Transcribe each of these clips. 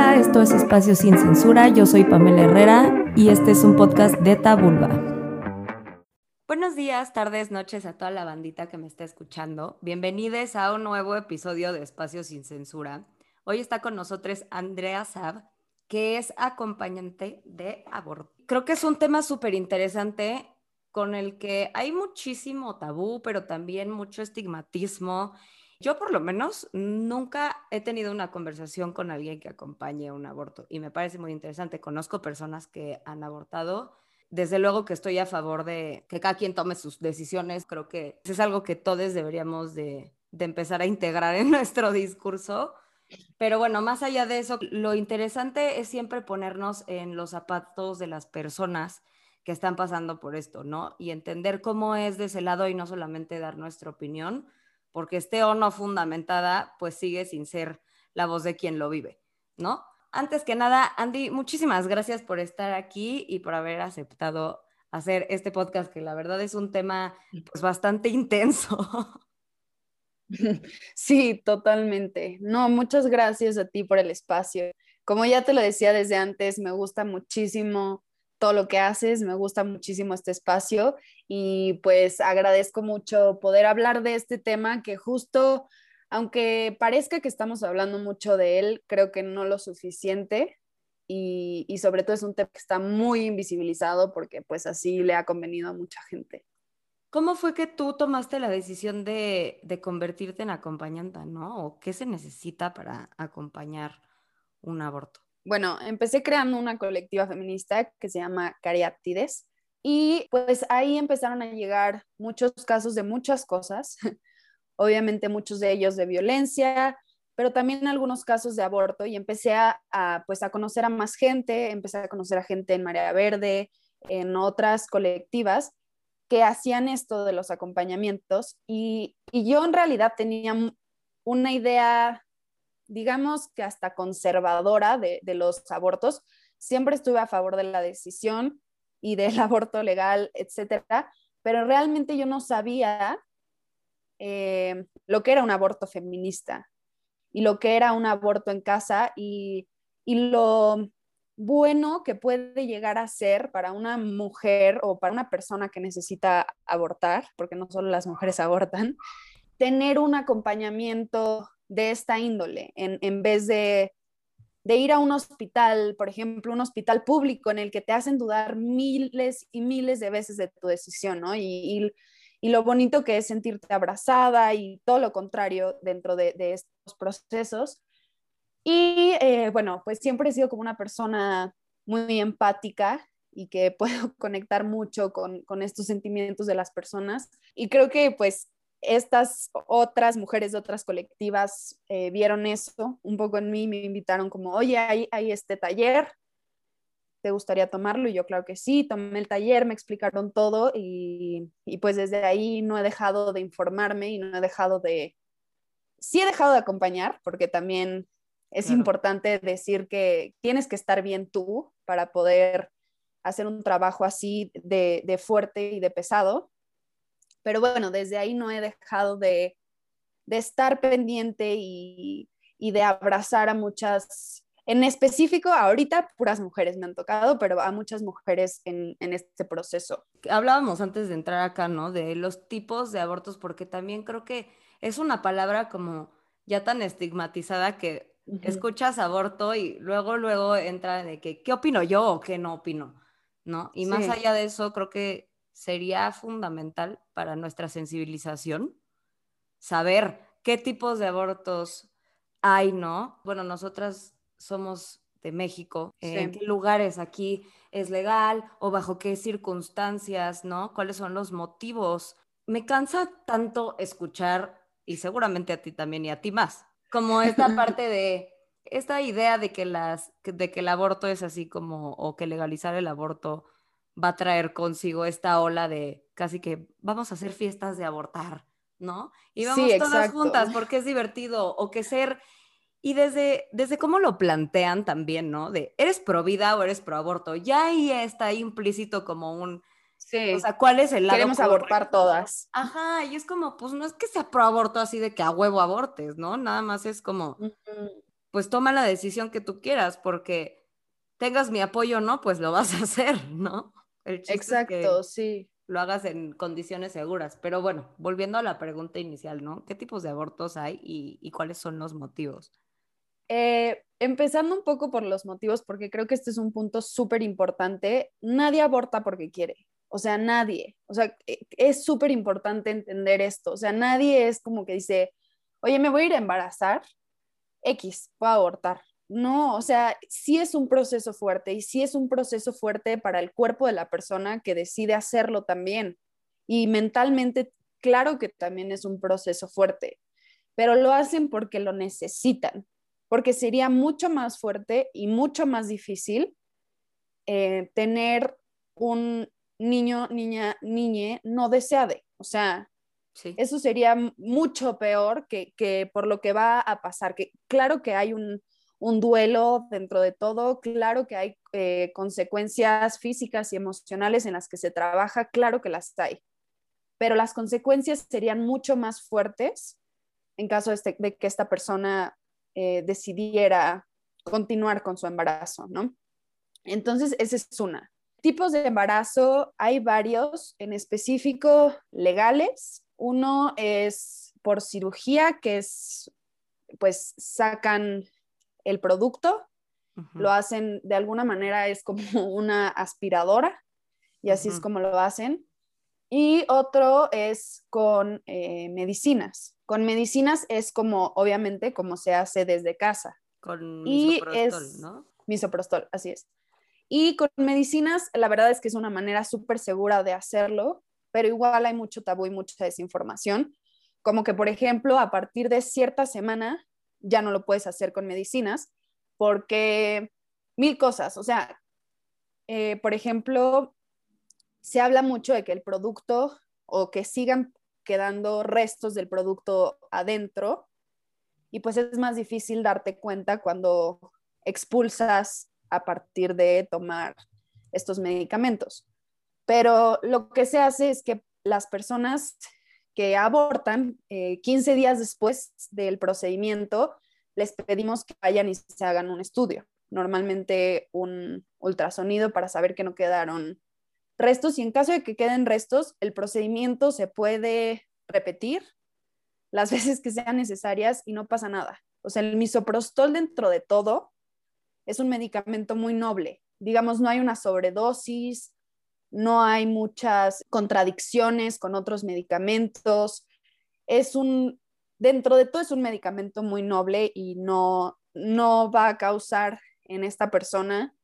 Esto es Espacio Sin Censura. Yo soy Pamela Herrera y este es un podcast de Tabulba. Buenos días, tardes, noches a toda la bandita que me está escuchando. Bienvenidos a un nuevo episodio de Espacio Sin Censura. Hoy está con nosotros Andrea Sab, que es acompañante de aborto. Creo que es un tema súper interesante con el que hay muchísimo tabú, pero también mucho estigmatismo yo por lo menos nunca he tenido una conversación con alguien que acompañe un aborto y me parece muy interesante. Conozco personas que han abortado. Desde luego que estoy a favor de que cada quien tome sus decisiones. Creo que es algo que todos deberíamos de, empezar a integrar en nuestro discurso. Pero bueno, más allá de eso, lo interesante es siempre ponernos en los zapatos de las personas que están pasando por esto, ¿no? Y entender cómo es de ese lado y no solamente dar nuestra opinión, porque esté o no fundamentada, pues sigue sin ser la voz de quien lo vive, ¿no? Antes que nada, Andy, muchísimas gracias por estar aquí y por haber aceptado hacer este podcast, que la verdad es un tema pues bastante intenso. Sí, totalmente. No, muchas gracias a ti por el espacio. Como ya te lo decía desde antes, me gusta muchísimo todo lo que haces, me gusta muchísimo este espacio y pues agradezco mucho poder hablar de este tema que justo, aunque parezca que estamos hablando mucho de él, creo que no lo suficiente y, y sobre todo es un tema que está muy invisibilizado porque pues así le ha convenido a mucha gente. ¿Cómo fue que tú tomaste la decisión de, de convertirte en acompañante, no? ¿O qué se necesita para acompañar un aborto? Bueno, empecé creando una colectiva feminista que se llama Cariáptides y pues ahí empezaron a llegar muchos casos de muchas cosas, obviamente muchos de ellos de violencia, pero también algunos casos de aborto y empecé a, pues a conocer a más gente, empecé a conocer a gente en Marea Verde, en otras colectivas que hacían esto de los acompañamientos y, y yo en realidad tenía una idea digamos que hasta conservadora de, los abortos. Siempre estuve a favor de la decisión y del aborto legal, etcétera, pero realmente yo no sabía eh, lo que era un aborto feminista y lo que era un aborto en casa y, y lo bueno que puede llegar a ser para una mujer o para una persona que necesita abortar, porque no solo las mujeres abortan, tener un acompañamiento de esta índole, en, vez de, ir a un hospital, por ejemplo, un hospital público en el que te hacen dudar miles y miles de veces de tu decisión, ¿no? Y, lo bonito que es sentirte abrazada y todo lo contrario dentro de, estos procesos. Y eh, bueno, pues siempre he sido como una persona muy empática y que puedo conectar mucho con, con, estos sentimientos de las personas. Y creo que pues estas otras mujeres de otras colectivas eh, vieron eso un poco en mí, me invitaron como, oye, hay, hay este taller, ¿te gustaría tomarlo? Y yo, claro que sí, tomé el taller, me explicaron todo y, y, pues desde ahí no he dejado de informarme y no he dejado de, sí he dejado de acompañar, porque también es importante decir que tienes que estar bien tú para poder hacer un trabajo así de, de fuerte y de pesado, pero bueno, desde ahí no he dejado de, estar pendiente y, de abrazar a muchas, en específico, ahorita puras mujeres me han tocado, pero a muchas mujeres en, este proceso. Hablábamos antes de entrar acá, ¿no? De los tipos de abortos, porque también creo que es una palabra como ya tan estigmatizada que escuchas aborto y luego, luego entra de que, ¿qué opino yo o qué no opino? ¿No? Y más allá de eso, creo que sería fundamental para nuestra sensibilización saber qué tipos de abortos hay, ¿no? Bueno, nosotras somos de México, en qué lugares aquí es legal o bajo qué circunstancias, ¿no? ¿Cuáles son los motivos? Me cansa tanto escuchar, y seguramente a ti también y a ti más, como esta parte de esta idea de que, las, de que el aborto es así como, o que legalizar el aborto va a traer consigo esta ola de casi que vamos a hacer fiestas de abortar, ¿no? Y vamos todas juntas porque es divertido o que ser y desde, desde cómo lo plantean también, ¿no? De, ¿eres pro vida o eres pro aborto? Ya ahí está implícito como un... Sí. O sea, ¿cuál es el lado? Queremos abortar todas. Ajá, y es como, pues no es que sea pro aborto así de que a huevo abortes, ¿no? Nada más es como, pues toma la decisión que tú quieras, porque tengas mi apoyo o no, pues lo vas a hacer, ¿no? Exacto, sí. Lo hagas en condiciones seguras. Pero bueno, volviendo a la pregunta inicial, ¿no? ¿Qué tipos de abortos hay y, cuáles son los motivos? Eh, empezando un poco por los motivos, porque creo que este es un punto súper importante. Nadie aborta porque quiere. O sea, nadie. O sea, e, es súper importante entender esto. O sea, nadie es como que dice, oye, me voy a ir a embarazar, X, voy a abortar. No, o sea, sí es un proceso fuerte y sí es un proceso fuerte para el cuerpo de la persona que decide hacerlo también. Y mentalmente, claro que también es un proceso fuerte, pero lo hacen porque lo necesitan, porque sería mucho más fuerte y mucho más difícil eh, tener un niño, niña, niñe no deseade. O sea, eso sería mucho peor que, que por lo que va a pasar. Que claro que hay un, un duelo dentro de todo, claro que hay eh, consecuencias físicas y emocionales en las que se trabaja, claro que las hay, pero las consecuencias serían mucho más fuertes en caso de, este, que esta persona eh, decidiera continuar con su embarazo, ¿no? Entonces, esa es una. Tipos de embarazo, hay varios, en específico legales. Uno es por cirugía, que es, pues, sacan el producto, lo hacen de alguna manera, es como una aspiradora y así es como lo hacen. Y otro es con eh, medicinas. Con medicinas es como, obviamente, como se hace desde casa. Con misoprostol, ¿no? Misoprostol, así es. Y con medicinas, la verdad es que es una manera súper segura de hacerlo, pero igual hay mucho tabú y mucha desinformación. Como que, por ejemplo, a partir de cierta semana ya no lo puedes hacer con medicinas porque mil cosas, o sea, eh, por ejemplo, se habla mucho de que el producto o que sigan quedando restos del producto adentro y pues es más difícil darte cuenta cuando expulsas a partir de tomar estos medicamentos. Pero lo que se hace es que las personas que abortan, 15 eh, días después del procedimiento, les pedimos que vayan y se hagan un estudio, normalmente un ultrasonido para saber que no quedaron restos y en caso de que queden restos, el procedimiento se puede repetir las veces que sean necesarias y no pasa nada. O sea, el misoprostol dentro de todo es un medicamento muy noble. Digamos, no hay una sobredosis, no hay muchas contradicciones con otros medicamentos. Es un, dentro de todo es un medicamento muy noble y no, no va a causar en esta persona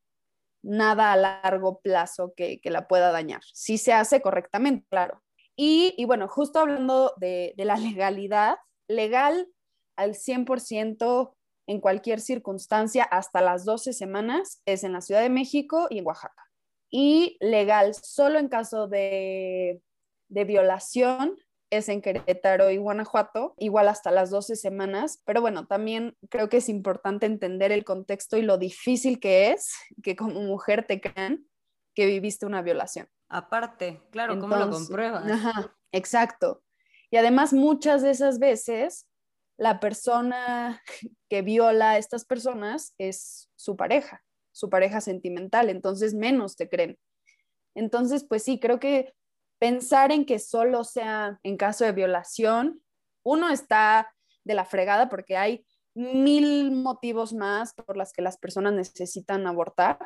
nada a largo plazo que, la pueda dañar. Si se hace correctamente, claro. Y, bueno, justo hablando de, de la legalidad, legal al 100% en cualquier circunstancia hasta las 12 semanas es en la Ciudad de México y en Oaxaca y legal solo en caso de, violación es en Querétaro y Guanajuato, igual hasta las 12 semanas, pero bueno, también creo que es importante entender el contexto y lo difícil que es que como mujer te crean que viviste una violación. Aparte, claro, ¿cómo lo compruebas? Ajá, exacto. Y además muchas de esas veces la persona que viola a estas personas es su pareja su pareja sentimental, entonces menos te creen. Entonces, pues sí, creo que pensar en que solo sea en caso de violación, uno está de la fregada porque hay mil motivos más por las que las personas necesitan abortar,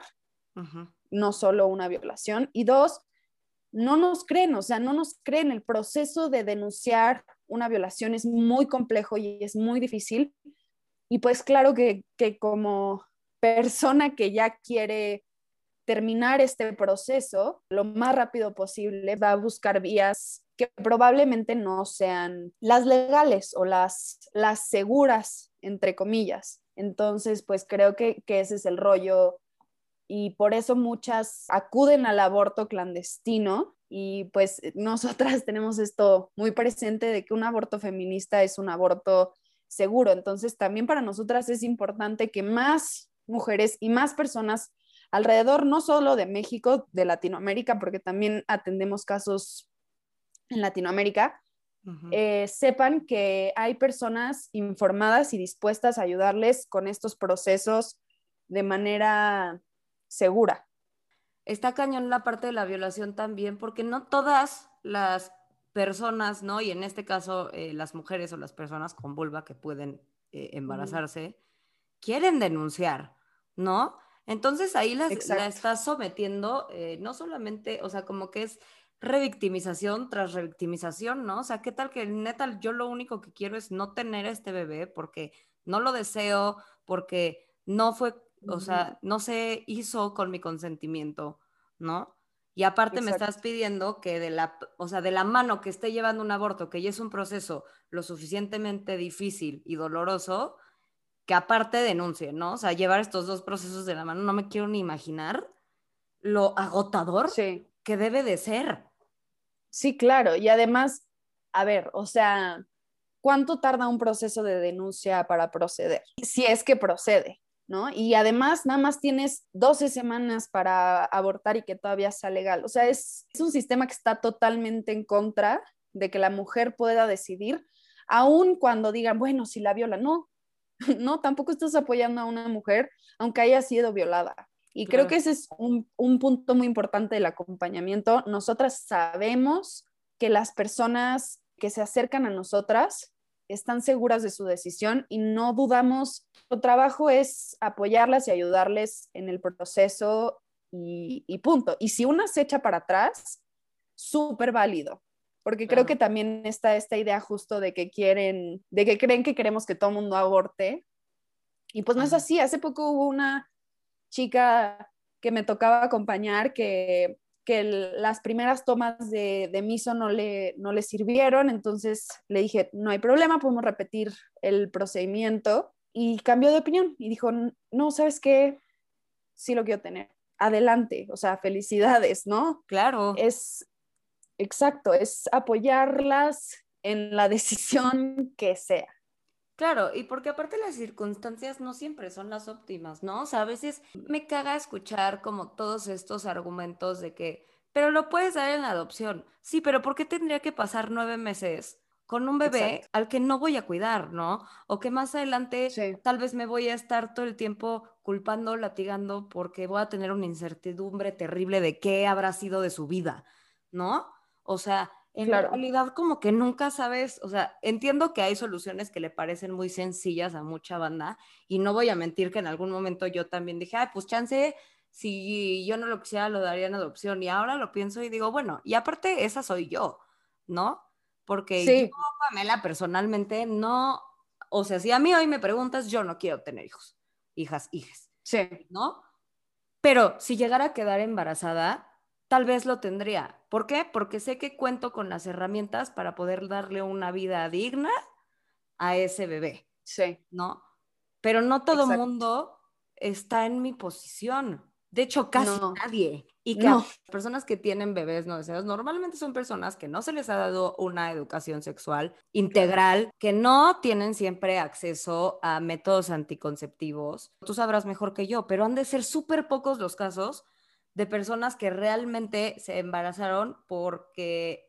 no solo una violación. Y dos, no nos creen, o sea, no nos creen. El proceso de denunciar una violación es muy complejo y es muy difícil. Y pues claro que, que como persona que ya quiere terminar este proceso lo más rápido posible va a buscar vías que probablemente no sean las legales o las, las seguras, entre comillas. Entonces, pues creo que, que ese es el rollo y por eso muchas acuden al aborto clandestino y pues nosotras tenemos esto muy presente de que un aborto feminista es un aborto seguro. Entonces, también para nosotras es importante que más mujeres y más personas alrededor, no solo de México, de Latinoamérica, porque también atendemos casos en Latinoamérica, eh, sepan que hay personas informadas y dispuestas a ayudarles con estos procesos de manera segura. Está cañón la parte de la violación también, porque no todas las personas, ¿no? Y en este caso, eh, las mujeres o las personas con vulva que pueden eh, embarazarse, quieren denunciar, ¿no? Entonces ahí las, la estás sometiendo, eh, no solamente, o sea, como que es revictimización tras revictimización, ¿no? O sea, ¿qué tal que neta yo lo único que quiero es no tener este bebé porque no lo deseo, porque no fue, o sea, no se hizo con mi consentimiento, ¿no? Y aparte me estás pidiendo que de la, o sea, de la mano que esté llevando un aborto, que ya es un proceso lo suficientemente difícil y doloroso, que aparte denuncie, ¿no? O sea, llevar estos dos procesos de la mano, no me quiero ni imaginar lo agotador que debe de ser. Sí, claro. Y además, a ver, o sea, ¿cuánto tarda un proceso de denuncia para proceder? Si es que procede. ¿no? Y además nada más tienes 12 semanas para abortar y que todavía sea legal. O sea, es, un sistema que está totalmente en contra de que la mujer pueda decidir, aun cuando digan, bueno, si la viola, no, no, tampoco estás apoyando a una mujer, aunque haya sido violada. Y creo que ese es un, un punto muy importante del acompañamiento. Nosotras sabemos que las personas que se acercan a nosotras están seguras de su decisión y no dudamos. Nuestro trabajo es apoyarlas y ayudarles en el proceso y, punto. Y si una se echa para atrás, súper válido, porque creo que también está esta idea justo de que quieren, de que creen que queremos que todo el mundo aborte. Y pues no es así. Hace poco hubo una chica que me tocaba acompañar que que las primeras tomas de, de miso no le, no le sirvieron, entonces le dije, no hay problema, podemos repetir el procedimiento y cambió de opinión y dijo, no, ¿sabes qué? Sí lo quiero tener. Adelante, o sea, felicidades, ¿no? Claro. Es exacto, es apoyarlas en la decisión que sea. Claro, y porque aparte las circunstancias no siempre son las óptimas, ¿no? O sea, a veces me caga escuchar como todos estos argumentos de que, pero lo puedes dar en adopción. Sí, pero ¿por qué tendría que pasar nueve meses con un bebé al que no voy a cuidar, ¿no? O que más adelante tal vez me voy a estar todo el tiempo culpando, latigando, porque voy a tener una incertidumbre terrible de qué habrá sido de su vida, ¿no? O sea, en realidad como que nunca sabes, o sea, entiendo que hay soluciones que le parecen muy sencillas a mucha banda y no voy a mentir que en algún momento yo también dije, ay, pues chance, si yo no lo quisiera, lo daría en adopción y ahora lo pienso y digo, bueno, y aparte esa soy yo, ¿no? Porque yo, Pamela, personalmente no, o sea, si a mí hoy me preguntas, yo no quiero tener hijos, hijas, hijas, sí. ¿no? Pero si llegara a quedar embarazada, tal vez lo tendría. ¿Por qué? Porque sé que cuento con las herramientas para poder darle una vida digna a ese bebé. Sí. ¿No? Pero no todo el mundo está en mi posición. De hecho, casi nadie. Y que las personas que tienen bebés no deseados normalmente son personas que no se les ha dado una educación sexual integral, que no tienen siempre acceso a métodos anticonceptivos. Tú sabrás mejor que yo, pero han de ser súper pocos los casos de personas que realmente se embarazaron porque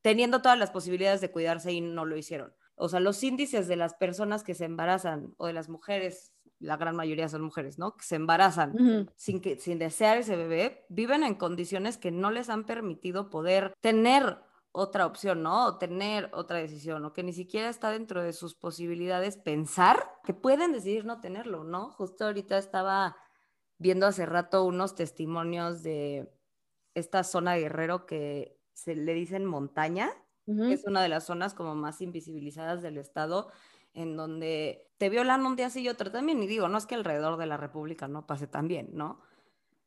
teniendo todas las posibilidades de cuidarse y no lo hicieron. O sea, los índices de las personas que se embarazan o de las mujeres, la gran mayoría son mujeres, ¿no? Que se embarazan sin, que, sin desear ese bebé, viven en condiciones que no les han permitido poder tener otra opción, ¿no? O tener otra decisión, o que ni siquiera está dentro de sus posibilidades pensar que pueden decidir no tenerlo, ¿no? Justo ahorita estaba viendo hace rato unos testimonios de esta zona de Guerrero que se le dicen montaña, que es una de las zonas como más invisibilizadas del estado, en donde te violan un día sí y otro también. Y digo, no es que alrededor de la República no pase también, ¿no?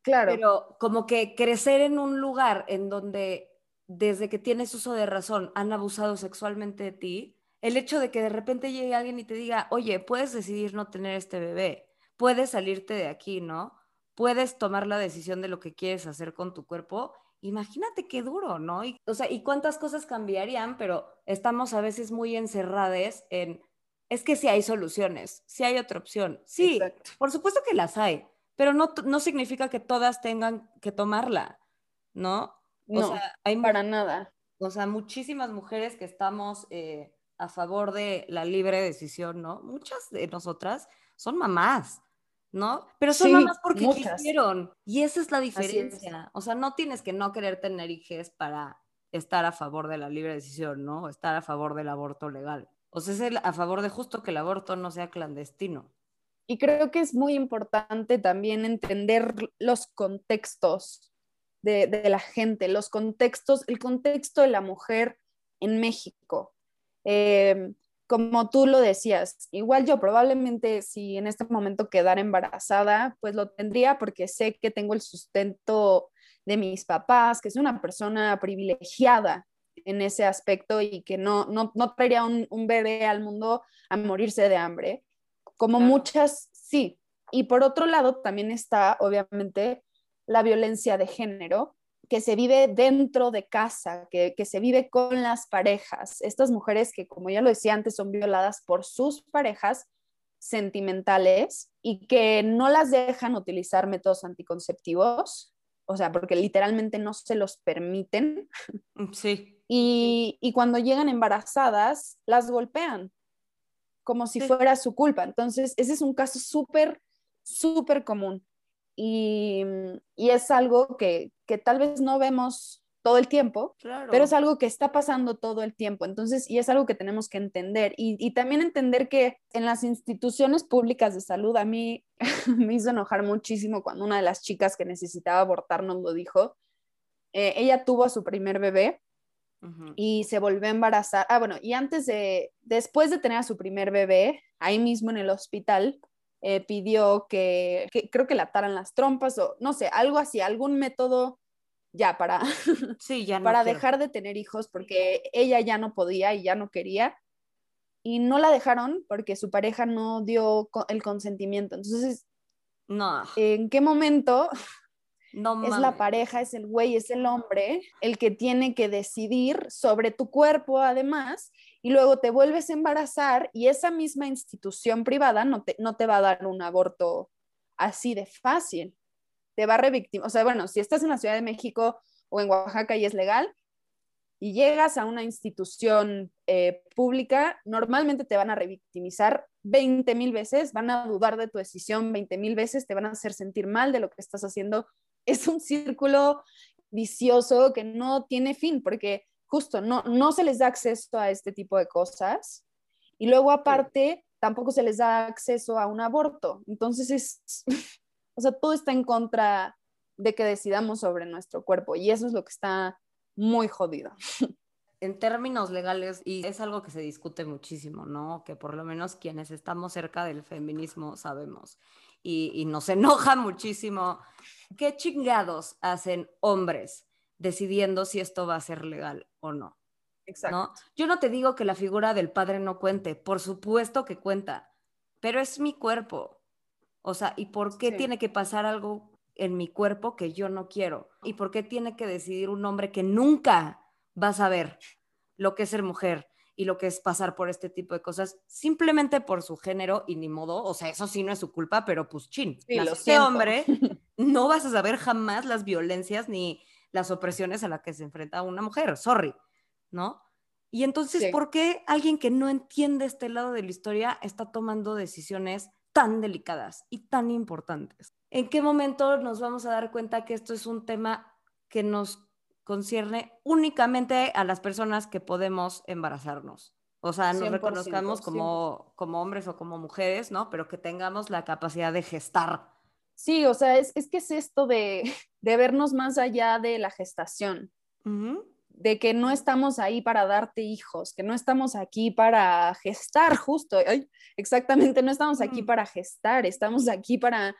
Claro. Pero como que crecer en un lugar en donde desde que tienes uso de razón han abusado sexualmente de ti, el hecho de que de repente llegue alguien y te diga, oye, puedes decidir no tener este bebé, puedes salirte de aquí, ¿no? Puedes tomar la decisión de lo que quieres hacer con tu cuerpo, imagínate qué duro, ¿no? Y, o sea, y cuántas cosas cambiarían, pero estamos a veces muy encerradas en, es que sí hay soluciones, sí hay otra opción. Sí, por supuesto que las hay, pero no, no significa que todas tengan que tomarla, ¿no? O no, sea, hay para nada. O sea, muchísimas mujeres que estamos eh, a favor de la libre decisión, ¿no? Muchas de nosotras son mamás, ¿no? Pero son mamás porque quisieron. Y esa es la diferencia. O sea, no tienes que no querer tener hijos para estar a favor de la libre decisión, ¿no? O estar a favor del aborto legal. O sea, es a favor de justo que el aborto no sea clandestino. Y creo que es muy importante también entender los contextos de, la gente, los contextos, el contexto de la mujer en México. Eh, como tú lo decías, igual yo probablemente si en este momento quedara embarazada, pues lo tendría porque sé que tengo el sustento de mis papás, que soy una persona privilegiada en ese aspecto y que no, no, no traería un, un, bebé al mundo a morirse de hambre, como muchas sí. Y por otro lado, también está obviamente la violencia de género, que se vive dentro de casa, que, que, se vive con las parejas. Estas mujeres que, como ya lo decía antes, son violadas por sus parejas sentimentales y que no las dejan utilizar métodos anticonceptivos, o sea, porque literalmente no se los permiten. Sí. Y, y cuando llegan embarazadas, las golpean como si fuera su culpa. Entonces, ese es un caso súper, súper común. Y, y, es algo que, que, tal vez no vemos todo el tiempo, pero es algo que está pasando todo el tiempo. Entonces, y es algo que tenemos que entender. Y, y también entender que en las instituciones públicas de salud, a mí me hizo enojar muchísimo cuando una de las chicas que necesitaba abortar nos lo dijo. Eh, ella tuvo a su primer bebé y se volvió a embarazar. Ah, bueno, y antes de, después de tener a su primer bebé, ahí mismo en el hospital, eh, pidió que, creo que le ataran las trompas o no sé, algo así, algún método ya para, sí, ya para dejar de tener hijos porque ella ya no podía y ya no quería. Y no la dejaron porque su pareja no dio el consentimiento. Entonces, no. ¿en qué momento es la pareja, es el güey, es el hombre el que tiene que decidir sobre tu cuerpo además y luego te vuelves a embarazar y esa misma institución privada no te, no te va a dar un aborto así de fácil. Te va a revictimar. O sea, bueno, si estás en la Ciudad de México o en Oaxaca y es legal y llegas a una institución eh, pública, normalmente te van a revictimizar 20 mil veces, van a dudar de tu decisión 20 mil veces, te van a hacer sentir mal de lo que estás haciendo es un círculo vicioso que no tiene fin, porque justo no, no se les da acceso a este tipo de cosas y luego aparte tampoco se les da acceso a un aborto. Entonces es, o sea, todo está en contra de que decidamos sobre nuestro cuerpo y eso es lo que está muy jodido. En términos legales, y es algo que se discute muchísimo, ¿no? Que por lo menos quienes estamos cerca del feminismo sabemos y, nos enoja muchísimo. ¿Qué chingados hacen hombres decidiendo si esto va a ser legal o no? Exacto. Yo no te digo que la figura del padre no cuente, por supuesto que cuenta, pero es mi cuerpo. O sea, ¿y por qué tiene que pasar algo en mi cuerpo que yo no quiero? ¿Y por qué tiene que decidir un hombre que nunca va a saber lo que es ser mujer, y lo que es pasar por este tipo de cosas simplemente por su género y ni modo, o sea, eso sí no es su culpa, pero pues chin, sí, este hombre no vas a saber jamás las violencias ni las opresiones a las que se enfrenta una mujer, sorry, ¿no? Y entonces, ¿por qué alguien que no entiende este lado de la historia está tomando decisiones tan delicadas y tan importantes? ¿En qué momento nos vamos a dar cuenta que esto es un tema que nos concierne únicamente a las personas que podemos embarazarnos. O sea, nos reconozcamos como, como hombres o como mujeres, ¿no? Pero que tengamos la capacidad de gestar. Sí, o sea, es, es que es esto de, de, vernos más allá de la gestación. De que no estamos ahí para darte hijos, que no estamos aquí para gestar, justo. exactamente, no estamos aquí para gestar, estamos aquí para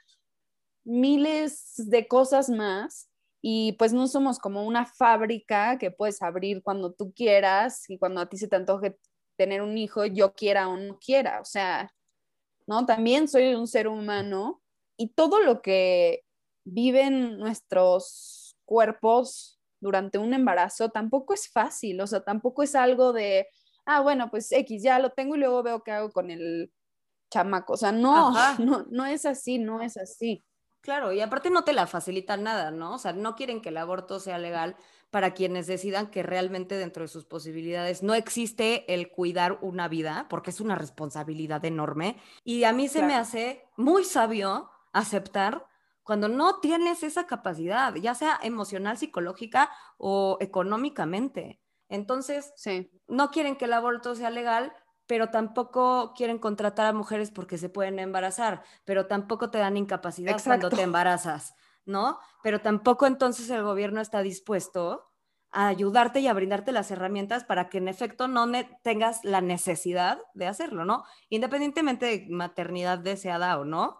miles de cosas más y pues no somos como una fábrica que puedes abrir cuando tú quieras y cuando a ti se te antoje tener un hijo, yo quiera o no quiera, o sea, ¿no? También soy un ser humano y todo lo que viven nuestros cuerpos durante un embarazo tampoco es fácil, o sea, tampoco es algo de, ah, bueno, pues X, ya lo tengo y luego veo qué hago con el chamaco, o sea, no, no, no es así, no es así. Claro, y aparte no te la facilitan nada, ¿no? O sea, no quieren que el aborto sea legal para quienes decidan que realmente dentro de sus posibilidades no existe el cuidar una vida, porque es una responsabilidad enorme. Y a mí se me hace muy sabio aceptar cuando no tienes esa capacidad, ya sea emocional, psicológica o económicamente. Entonces, no quieren que el aborto sea legal, pero tampoco quieren contratar a mujeres porque se pueden embarazar, pero tampoco te dan incapacidad cuando te embarazas. ¿no? Pero tampoco entonces el gobierno está dispuesto a ayudarte y a brindarte las herramientas para que en efecto no tengas la necesidad de hacerlo, ¿no? Independientemente de maternidad deseada o no,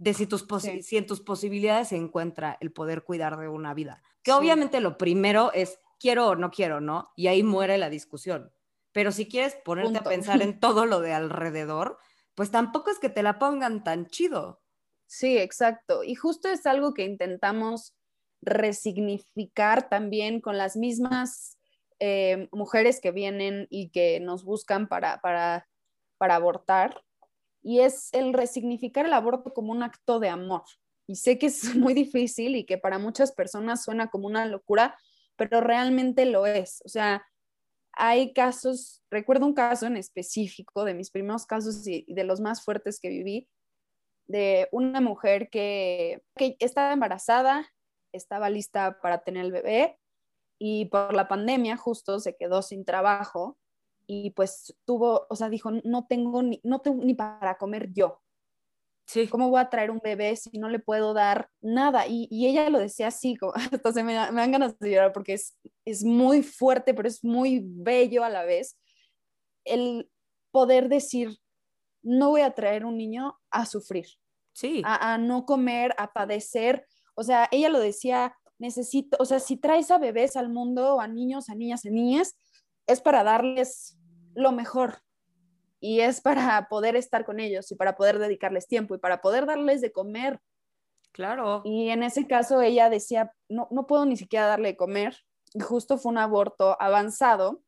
de si, tus si en tus posibilidades se encuentra el poder cuidar de una vida. Que obviamente lo primero es quiero o no quiero, ¿no? Y ahí muere la discusión. Pero si quieres ponerte a pensar en todo lo de alrededor, pues tampoco es que te la pongan tan chido. Sí, exacto. Y justo es algo que intentamos resignificar también con las mismas eh, mujeres que vienen y que nos buscan para, para, para abortar. Y es el resignificar el aborto como un acto de amor. Y sé que es muy difícil y que para muchas personas suena como una locura, pero realmente lo es. O sea, hay casos, recuerdo un caso en específico de mis primeros casos y de los más fuertes que viví, de una mujer que, estaba embarazada, estaba lista para tener el bebé y por la pandemia justo se quedó sin trabajo y pues tuvo, o sea, dijo, no tengo ni, no tengo ni para comer yo. Sí. ¿Cómo voy a traer un bebé si no le puedo dar nada? Y, ella lo decía así, como, entonces me, me, dan ganas de llorar porque es, es muy fuerte, pero es muy bello a la vez. El poder decir, no voy a traer un niño a sufrir. Sí. A, no comer, a padecer. O sea, ella lo decía, necesito, o sea, si traes a bebés al mundo, a niños, a niñas, a niñas, es para darles lo mejor y es para poder estar con ellos y para poder dedicarles tiempo y para poder darles de comer. Claro. Y en ese caso ella decía, no, no puedo ni siquiera darle de comer. Y justo fue un aborto avanzado.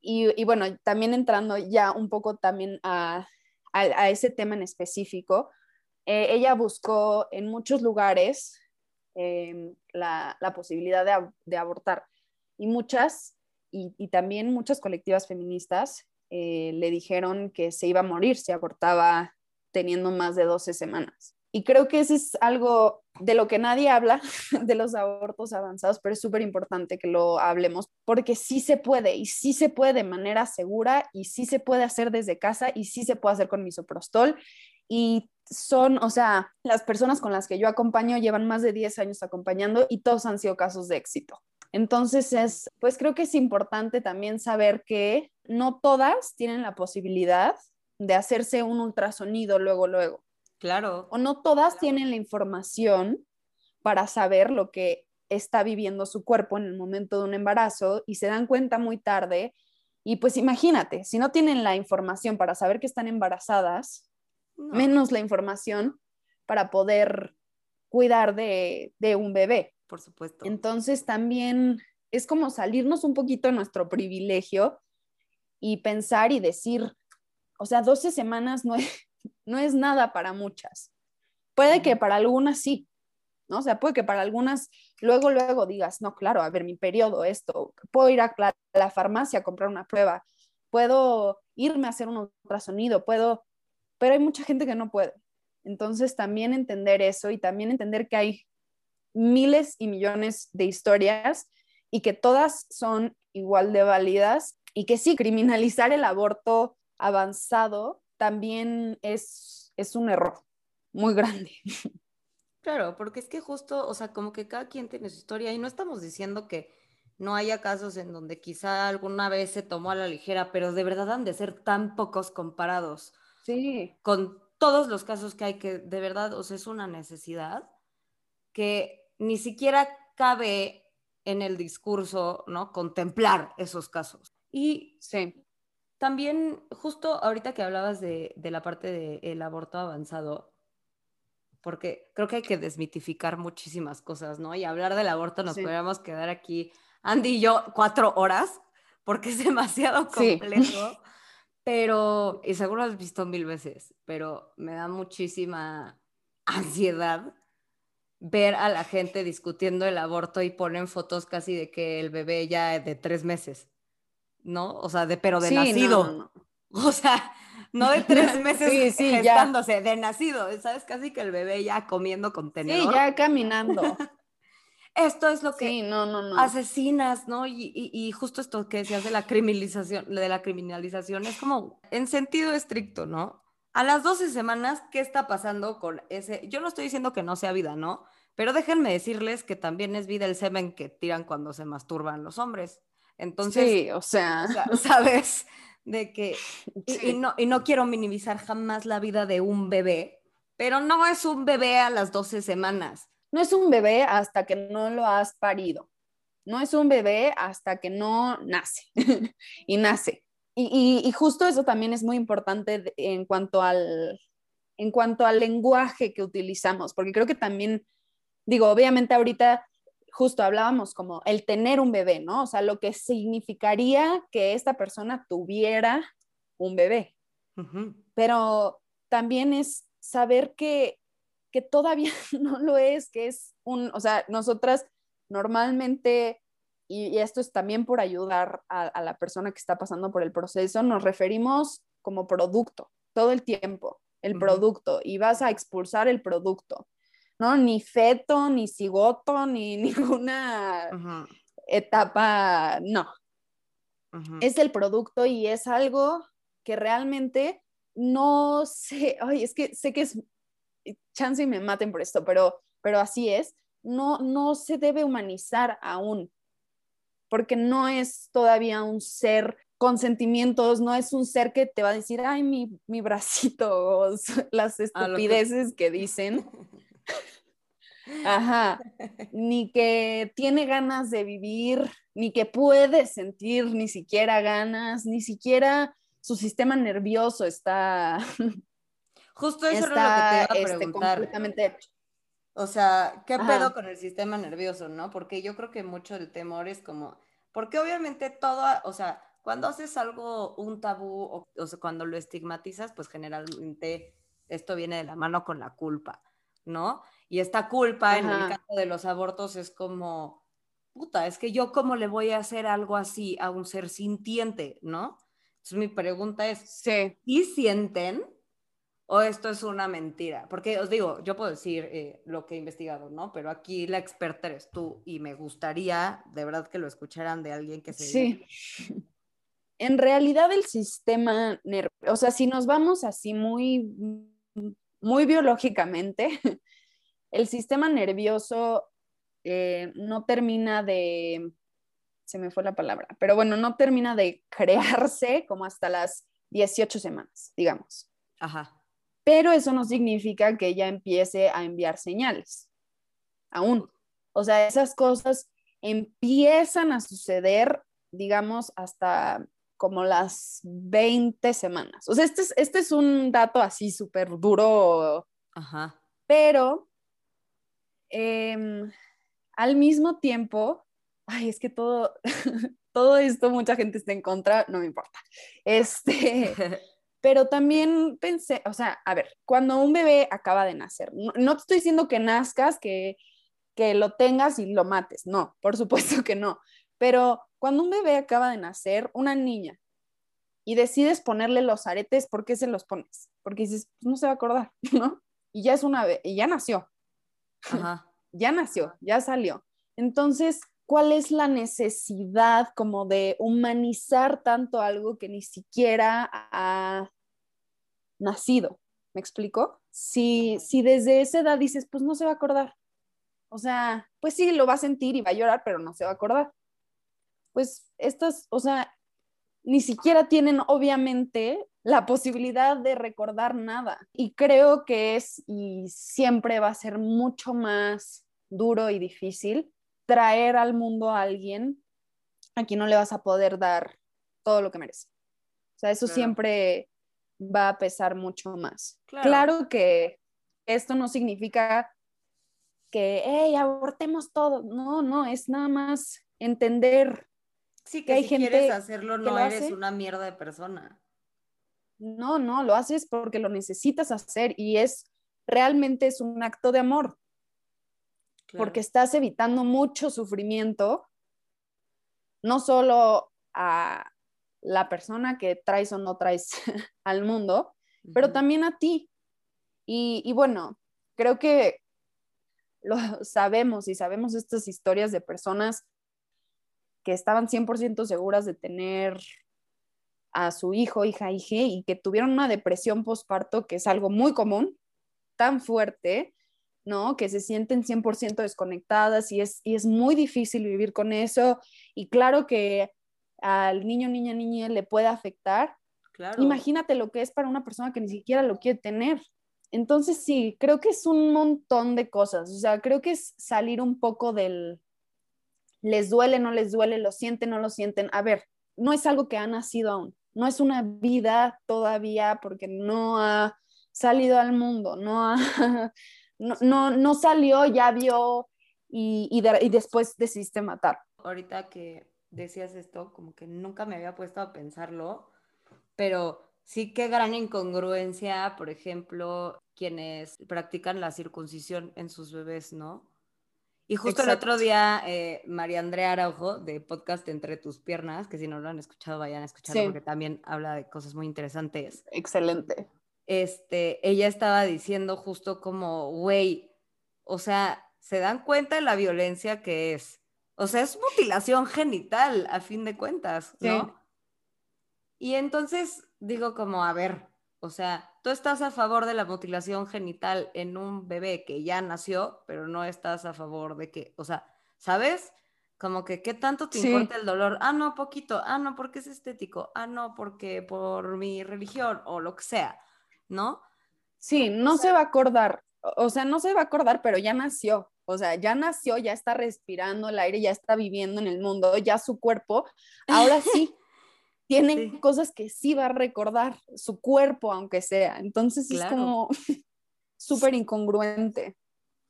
Y, y bueno, también entrando ya un poco también a, a, ese tema en específico, eh, ella buscó en muchos lugares em, la, posibilidad de, abortar y muchas, y, también muchas colectivas feministas eh, le dijeron que se iba a morir si abortaba teniendo más de 12 semanas. Y creo que eso es algo de lo que nadie habla, de los abortos avanzados, pero es súper importante que lo hablemos, porque sí se puede, y sí se puede de manera segura, y sí se puede hacer desde casa, y sí se puede hacer con misoprostol, y son, o sea, las personas con las que yo acompaño llevan más de 10 años acompañando y todos han sido casos de éxito. Entonces es, pues creo que es importante también saber que no todas tienen la posibilidad de hacerse un ultrasonido luego, luego. Claro. O no todas tienen la información para saber lo que está viviendo su cuerpo en el momento de un embarazo y se dan cuenta muy tarde. Y pues imagínate, si no tienen la información para saber que están embarazadas, menos la información para poder cuidar de, un bebé. Por supuesto. Entonces también es como salirnos un poquito de nuestro privilegio y pensar y decir, o sea, 12 semanas no es, no es nada para muchas. Puede que para algunas sí, ¿no? O sea, puede que para algunas luego, luego digas, no, claro, a ver, mi periodo, esto, puedo ir a la farmacia a comprar una prueba, puedo irme a hacer un ultrasonido, puedo pero hay mucha gente que no puede. Entonces también entender eso y también entender que hay miles y millones de historias y que todas son igual de válidas y que sí, criminalizar el aborto avanzado también es, es un error muy grande. Claro, porque es que justo, o sea, como que cada quien tiene su historia y no estamos diciendo que no haya casos en donde quizá alguna vez se tomó a la ligera, pero de verdad han de ser tan pocos comparados Sí. Con todos los casos que hay que de verdad, o sea, es una necesidad que ni siquiera cabe en el discurso, ¿no? Contemplar esos casos. Y sí. también, justo ahorita que hablabas de, la parte del aborto avanzado, porque creo que hay que desmitificar muchísimas cosas, ¿no? Y hablar del aborto nos podríamos quedar aquí, Andy y yo, cuatro horas, porque es demasiado complejo pero, y seguro has visto mil veces, pero me da muchísima ansiedad ver a la gente discutiendo el aborto y ponen fotos casi de que el bebé ya es de tres meses, ¿no? O sea, de, pero de nacido. O sea, no de tres meses sí, gestándose, de nacido, ¿sabes? Casi que el bebé ya comiendo contenedor. Sí, ya caminando. esto es lo que no, no, no. asesinas, ¿no? Y, y, justo esto que decías de la criminalización, de la criminalización es como en sentido estricto, ¿no? A las 12 semanas, ¿qué está pasando con ese? Yo no estoy diciendo que no sea vida, ¿no? Pero déjenme decirles que también es vida el semen que tiran cuando se masturban los hombres. Entonces, sí, o sea, ¿sabes? De que, y, no, y no quiero minimizar jamás la vida de un bebé, pero no es un bebé a las 12 semanas. No es un bebé hasta que no lo has parido. No es un bebé hasta que no nace. y nace. Y, justo eso también es muy importante en cuanto al, en cuanto al lenguaje que utilizamos, porque creo que también, digo, obviamente ahorita justo hablábamos como el tener un bebé, ¿no? O sea, lo que significaría que esta persona tuviera un bebé. Pero también es saber que, que todavía no lo es, que es un, o sea, nosotras normalmente y, esto es también por ayudar a, la persona que está pasando por el proceso, nos referimos como producto todo el tiempo, el producto, y vas a expulsar el producto, ¿no? Ni feto, ni cigoto, ni ninguna etapa, no. Es el producto y es algo que realmente no sé, ay, es que sé que es, chance y me maten por esto, pero, pero así es, no, no se debe humanizar aún porque no es todavía un ser con sentimientos, no es un ser que te va a decir, ay, mi, mi bracito, las estupideces que... dicen. Ajá, ni que tiene ganas de vivir, ni que puede sentir ni siquiera ganas, ni siquiera su sistema nervioso está. Justo eso era lo que te iba a este, preguntar. completamente o sea, ¿qué pedo con el sistema nervioso, no? Porque yo creo que mucho el temor es como, porque obviamente todo, o sea, cuando haces algo, un tabú, o, o sea, cuando lo estigmatizas, pues generalmente esto viene de la mano con la culpa, ¿no? Y esta culpa en el caso de los abortos es como, puta, es que yo cómo le voy a hacer algo así a un ser sintiente, ¿no? Entonces mi pregunta es, sí. ¿y sienten? O esto es una mentira? Porque os digo, yo puedo decir eh, lo que he investigado, ¿no? Pero aquí la experta eres tú y me gustaría de verdad que lo escucharan de alguien que se... Sí. En realidad el sistema nervioso, o sea, si nos vamos así muy, muy biológicamente, el sistema nervioso eh, no termina de, se me fue la palabra, pero bueno, no termina de crearse como hasta las 18 semanas, digamos. Ajá pero eso no significa que ella empiece a enviar señales, aún. O sea, esas cosas empiezan a suceder, digamos, hasta como las 20 semanas. O sea, este es, este es un dato así súper duro, Ajá. pero em, al mismo tiempo, ay, es que todo, todo esto mucha gente está en contra, no me importa. Este, pero también pensé, o sea, a ver, cuando un bebé acaba de nacer, no, te estoy diciendo que nazcas, que, que lo tengas y lo mates, no, por supuesto que no, pero cuando un bebé acaba de nacer, una niña, y decides ponerle los aretes, ¿por qué se los pones? Porque dices, pues no se va a acordar, ¿no? Y ya es una, y ya nació. Ajá. ya nació, ya salió. Entonces, ¿cuál es la necesidad como de humanizar tanto algo que ni siquiera ha nacido? ¿Me explico? Si, si desde esa edad dices, pues no se va a acordar. O sea, pues sí, lo va a sentir y va a llorar, pero no se va a acordar. Pues estas, o sea, ni siquiera tienen obviamente la posibilidad de recordar nada. Y creo que es y siempre va a ser mucho más duro y difícil traer al mundo a alguien a quien no le vas a poder dar todo lo que merece. O sea, eso siempre va a pesar mucho más. Claro. que esto no significa que, hey, abortemos todo. No, no, es nada más entender. Sí, que, si gente quieres hacerlo, no eres una mierda de persona. No, no, lo haces porque lo necesitas hacer y es realmente es un acto de amor. porque estás evitando mucho sufrimiento, no solo a la persona que traes o no traes al mundo, pero también a ti. Y, y, bueno, creo que lo sabemos y sabemos estas historias de personas que estaban 100% seguras de tener a su hijo, hija, hija y que tuvieron una depresión postparto, que es algo muy común, tan fuerte, ¿no? Que se sienten 100% desconectadas y es, y es muy difícil vivir con eso. Y claro que al niño, niña, niña le puede afectar. Claro. Imagínate lo que es para una persona que ni siquiera lo quiere tener. Entonces sí, creo que es un montón de cosas. O sea, creo que es salir un poco del, les duele, no les duele, lo sienten, no lo sienten. A ver, no es algo que ha nacido aún no es una vida todavía porque no ha salido al mundo, no, no, no, salió, ya vio y, y, después decidiste matar. Ahorita que decías esto, como que nunca me había puesto a pensarlo, pero sí que gran incongruencia, por ejemplo, quienes practican la circuncisión en sus bebés, ¿no? Y justo el otro día, eh, María Andrea Araujo, de podcast Entre tus piernas, que si no lo han escuchado, vayan a escucharlo porque también habla de cosas muy interesantes. Excelente. Este, ella estaba diciendo justo como, güey, o sea, se dan cuenta de la violencia que es. O sea, es mutilación genital, a fin de cuentas, ¿no? Y entonces digo como, a ver, o sea, tú estás a favor de la mutilación genital en un bebé que ya nació, pero no estás a favor de que, o sea, ¿sabes? Como que, ¿qué tanto te importa el dolor? Ah, no, poquito. Ah, no, porque es estético. Ah, no, porque por mi religión o lo que sea, ¿no? Sí, no se va a acordar. O sea, no se va a acordar, pero ya nació. O sea, ya nació, ya está respirando el aire, ya está viviendo en el mundo, ya su cuerpo. Ahora sí, tienen cosas que sí va a recordar su cuerpo, aunque sea. Entonces es como súper incongruente.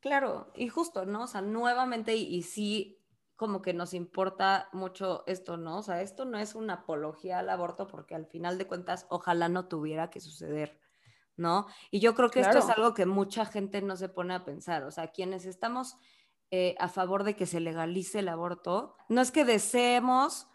Claro, y justo, ¿no? O sea, nuevamente, y, sí, como que nos importa mucho esto, ¿no? O sea, esto no es una apología al aborto porque al final de cuentas, ojalá no tuviera que suceder, ¿no? Y yo creo que esto es algo que mucha gente no se pone a pensar, o sea, quienes estamos eh, a favor de que se legalice el aborto, no es que deseemos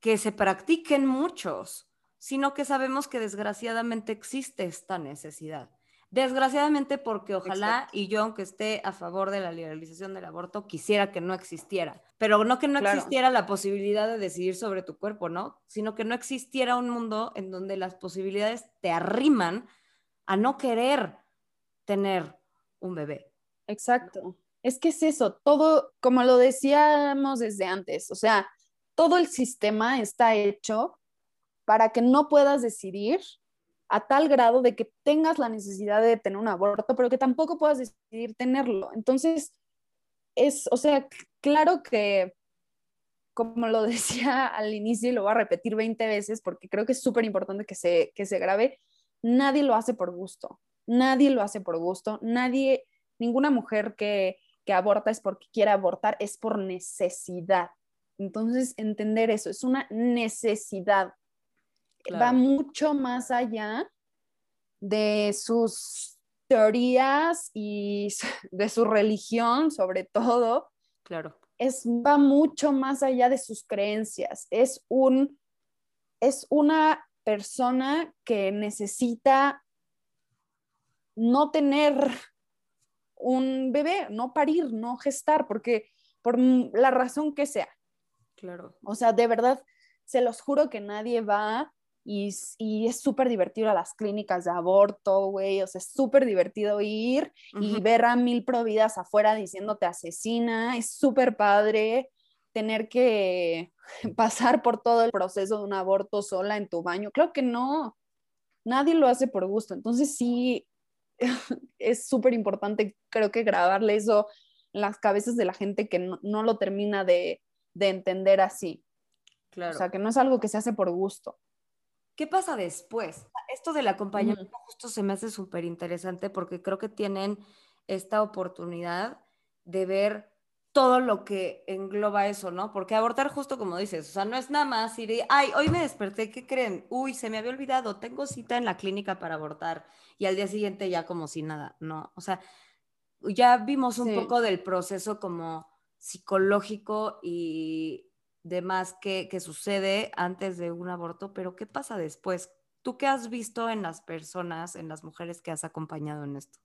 que se practiquen muchos, sino que sabemos que desgraciadamente existe esta necesidad. Desgraciadamente porque ojalá y yo, aunque esté a favor de la legalización del aborto, quisiera que no existiera, pero no que no existiera la posibilidad de decidir sobre tu cuerpo, ¿no? Sino que no existiera un mundo en donde las posibilidades te arriman a no querer tener un bebé. Exacto. Es que es eso, todo, como lo decíamos desde antes, o sea, todo el sistema está hecho para que no puedas decidir a tal grado de que tengas la necesidad de tener un aborto, pero que tampoco puedas decidir tenerlo. Entonces, es, o sea, claro que, como lo decía al inicio y lo voy a repetir 20 veces porque creo que es súper importante que se, que se grabe, nadie lo hace por gusto, nadie lo hace por gusto, nadie, ninguna mujer que, que aborta es porque quiere abortar, es por necesidad. Entonces, entender eso, es una necesidad. Va mucho más allá de sus teorías y de su religión, sobre todo. Claro. Es, va mucho más allá de sus creencias. Es, un, es una persona que necesita no tener un bebé, no parir, no gestar, porque por la razón que sea. Claro. O sea, de verdad, se los juro que nadie va y, es súper divertido a las clínicas de aborto, güey. O sea, es súper divertido ir y ver a mil providas afuera diciéndote asesina. Es súper padre tener que pasar por todo el proceso de un aborto sola en tu baño. Creo que no, nadie lo hace por gusto. Entonces sí, es súper importante, creo que grabarle eso en las cabezas de la gente que no lo termina de, de entender así. Claro. O sea, que no es algo que se hace por gusto. ¿Qué pasa después? Esto del acompañamiento justo se me hace súper interesante porque creo que tienen esta oportunidad de ver todo lo que engloba eso, ¿no? Porque abortar justo como dices, o sea, no es nada más ir, ay, hoy me desperté, ¿qué creen? Uy, se me había olvidado, tengo cita en la clínica para abortar y al día siguiente ya como si nada, no, o sea, ya vimos un poco del proceso como psicológico y demás que, que sucede antes de un aborto, pero ¿qué pasa después? ¿Tú qué has visto en las personas, en las mujeres que has acompañado en esto?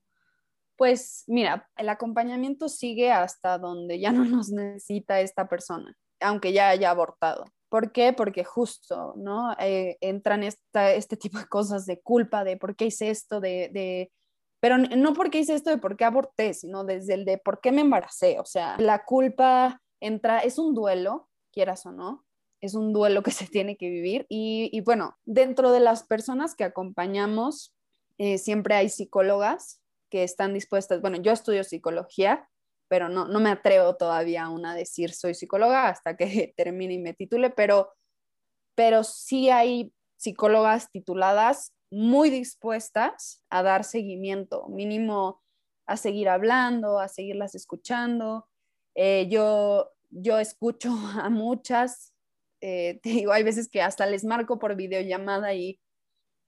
Pues mira, el acompañamiento sigue hasta donde ya no nos necesita esta persona, aunque ya haya abortado. ¿Por qué? Porque justo, ¿no? Eh, entran esta, este tipo de cosas de culpa, de por qué hice esto, de, de, pero no porque hice esto de por qué aborté, sino desde el de por qué me embaracé. O sea, la culpa entra, es un duelo, quieras o no, es un duelo que se tiene que vivir. Y, y bueno, dentro de las personas que acompañamos, eh, siempre hay psicólogas que están dispuestas, bueno, yo estudio psicología, pero no, no me atrevo todavía aún a decir soy psicóloga hasta que termine y me titule, pero, pero sí hay psicólogas tituladas muy dispuestas a dar seguimiento, mínimo a seguir hablando, a seguirlas escuchando. Eh, yo, yo escucho a muchas, eh, te digo, hay veces que hasta les marco por videollamada y,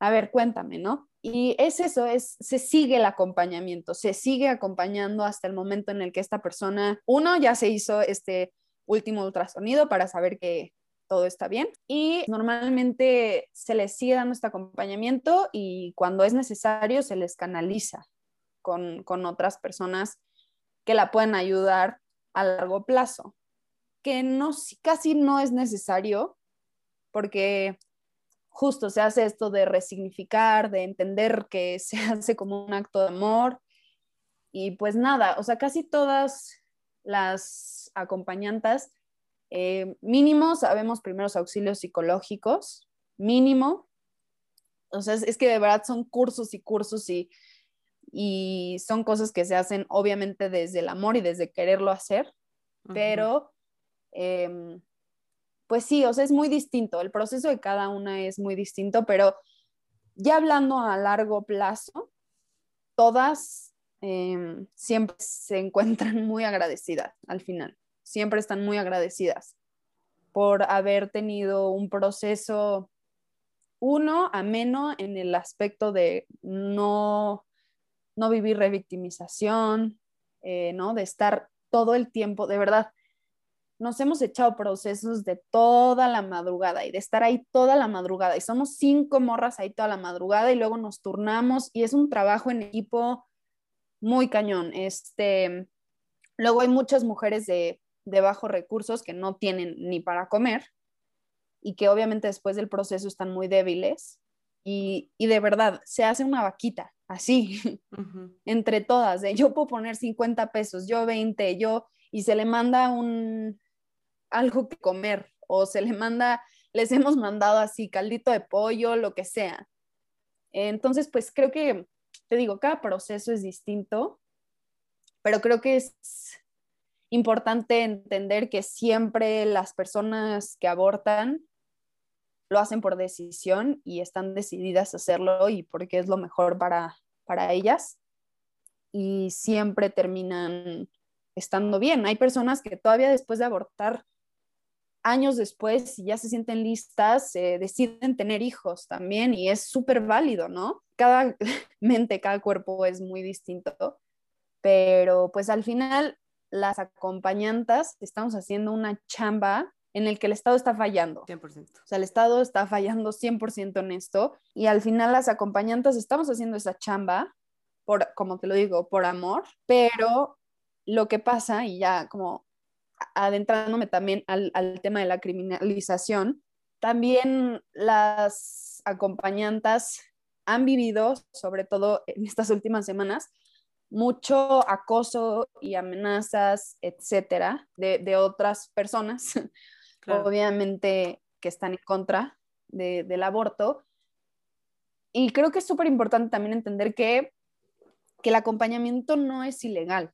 a ver, cuéntame, ¿no? Y es eso, es, se sigue el acompañamiento, se sigue acompañando hasta el momento en el que esta persona, uno, ya se hizo este último ultrasonido para saber que todo está bien y normalmente se les sigue dando este acompañamiento y cuando es necesario se les canaliza con, con otras personas que la pueden ayudar a largo plazo, que no, casi no es necesario porque justo se hace esto de resignificar, de entender que se hace como un acto de amor. Y pues nada, o sea, casi todas las acompañantes, eh, mínimo sabemos primeros auxilios psicológicos, mínimo. O sea, es, que de verdad son cursos y cursos y, y son cosas que se hacen obviamente desde el amor y desde quererlo hacer, pero em, pues sí, o sea, es muy distinto, el proceso de cada una es muy distinto, pero ya hablando a largo plazo, todas em, siempre se encuentran muy agradecidas al final, siempre están muy agradecidas por haber tenido un proceso, uno, ameno en el aspecto de no, no vivir revictimización, eh, ¿no? De estar todo el tiempo, de verdad, nos hemos echado procesos de toda la madrugada y de estar ahí toda la madrugada y somos cinco morras ahí toda la madrugada y luego nos turnamos y es un trabajo en equipo muy cañón. Este, luego hay muchas mujeres de, de bajos recursos que no tienen ni para comer y que obviamente después del proceso están muy débiles y, y de verdad se hace una vaquita así entre todas de yo puedo poner 50 pesos, yo 20, yo y se le manda un, algo que comer o se le manda, les hemos mandado así caldito de pollo, lo que sea. Entonces, pues creo que, te digo, cada proceso es distinto, pero creo que es importante entender que siempre las personas que abortan lo hacen por decisión y están decididas a hacerlo y porque es lo mejor para, para ellas y siempre terminan estando bien. Hay personas que todavía después de abortar años después, si ya se sienten listas, deciden tener hijos también y es súper válido, ¿no? Cada mente, cada cuerpo es muy distinto, pero pues al final las acompañantes estamos haciendo una chamba en el que el Estado está fallando. 100%. O sea, el Estado está fallando 100% en esto y al final las acompañantes estamos haciendo esa chamba por, como te lo digo, por amor, pero lo que pasa, y ya como adentrándome también al, tema de la criminalización, también las acompañantes han vivido, sobre todo en estas últimas semanas, mucho acoso y amenazas, etcétera, de, otras personas, obviamente que están en contra del aborto. Y creo que es súper importante también entender que, que el acompañamiento no es ilegal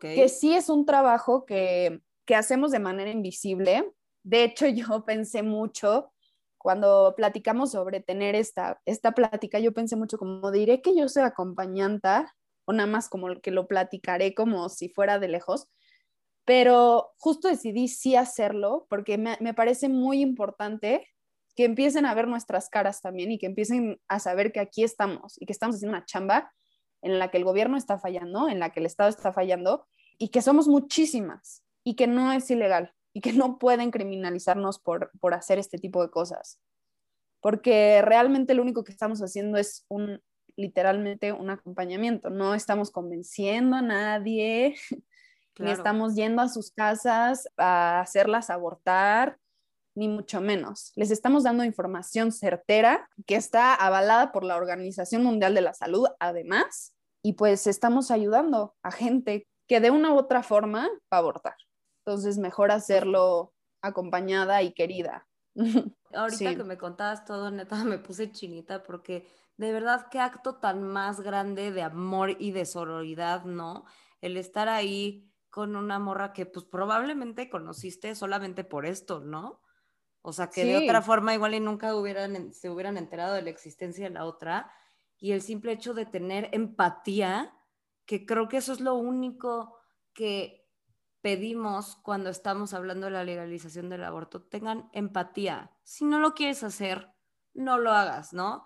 que sí es un trabajo que, que hacemos de manera invisible. De hecho, yo pensé mucho cuando platicamos sobre tener esta, esta plática, yo pensé mucho como diré que yo soy acompañanta o nada más como que lo platicaré como si fuera de lejos, pero justo decidí sí hacerlo porque me, me, parece muy importante que empiecen a ver nuestras caras también y que empiecen a saber que aquí estamos y que estamos haciendo una chamba en la que el gobierno está fallando, en la que el Estado está fallando y que somos muchísimas y que no es ilegal y que no pueden criminalizarnos por, por hacer este tipo de cosas. Porque realmente lo único que estamos haciendo es un, literalmente un acompañamiento. No estamos convenciendo a nadie, ni estamos yendo a sus casas a hacerlas abortar, ni mucho menos. Les estamos dando información certera que está avalada por la Organización Mundial de la Salud, además, y pues estamos ayudando a gente que de una u otra forma va a abortar. Entonces, mejor hacerlo acompañada y querida. Ahorita que me contabas todo, neta, me puse chinita porque de verdad qué acto tan más grande de amor y de sororidad, ¿no? El estar ahí con una morra que pues probablemente conociste solamente por esto, ¿no? O sea, que de otra forma igual y nunca hubieran, se hubieran enterado de la existencia de la otra. Y el simple hecho de tener empatía, que creo que eso es lo único que pedimos cuando estamos hablando de la legalización del aborto, tengan empatía. Si no lo quieres hacer, no lo hagas, ¿no?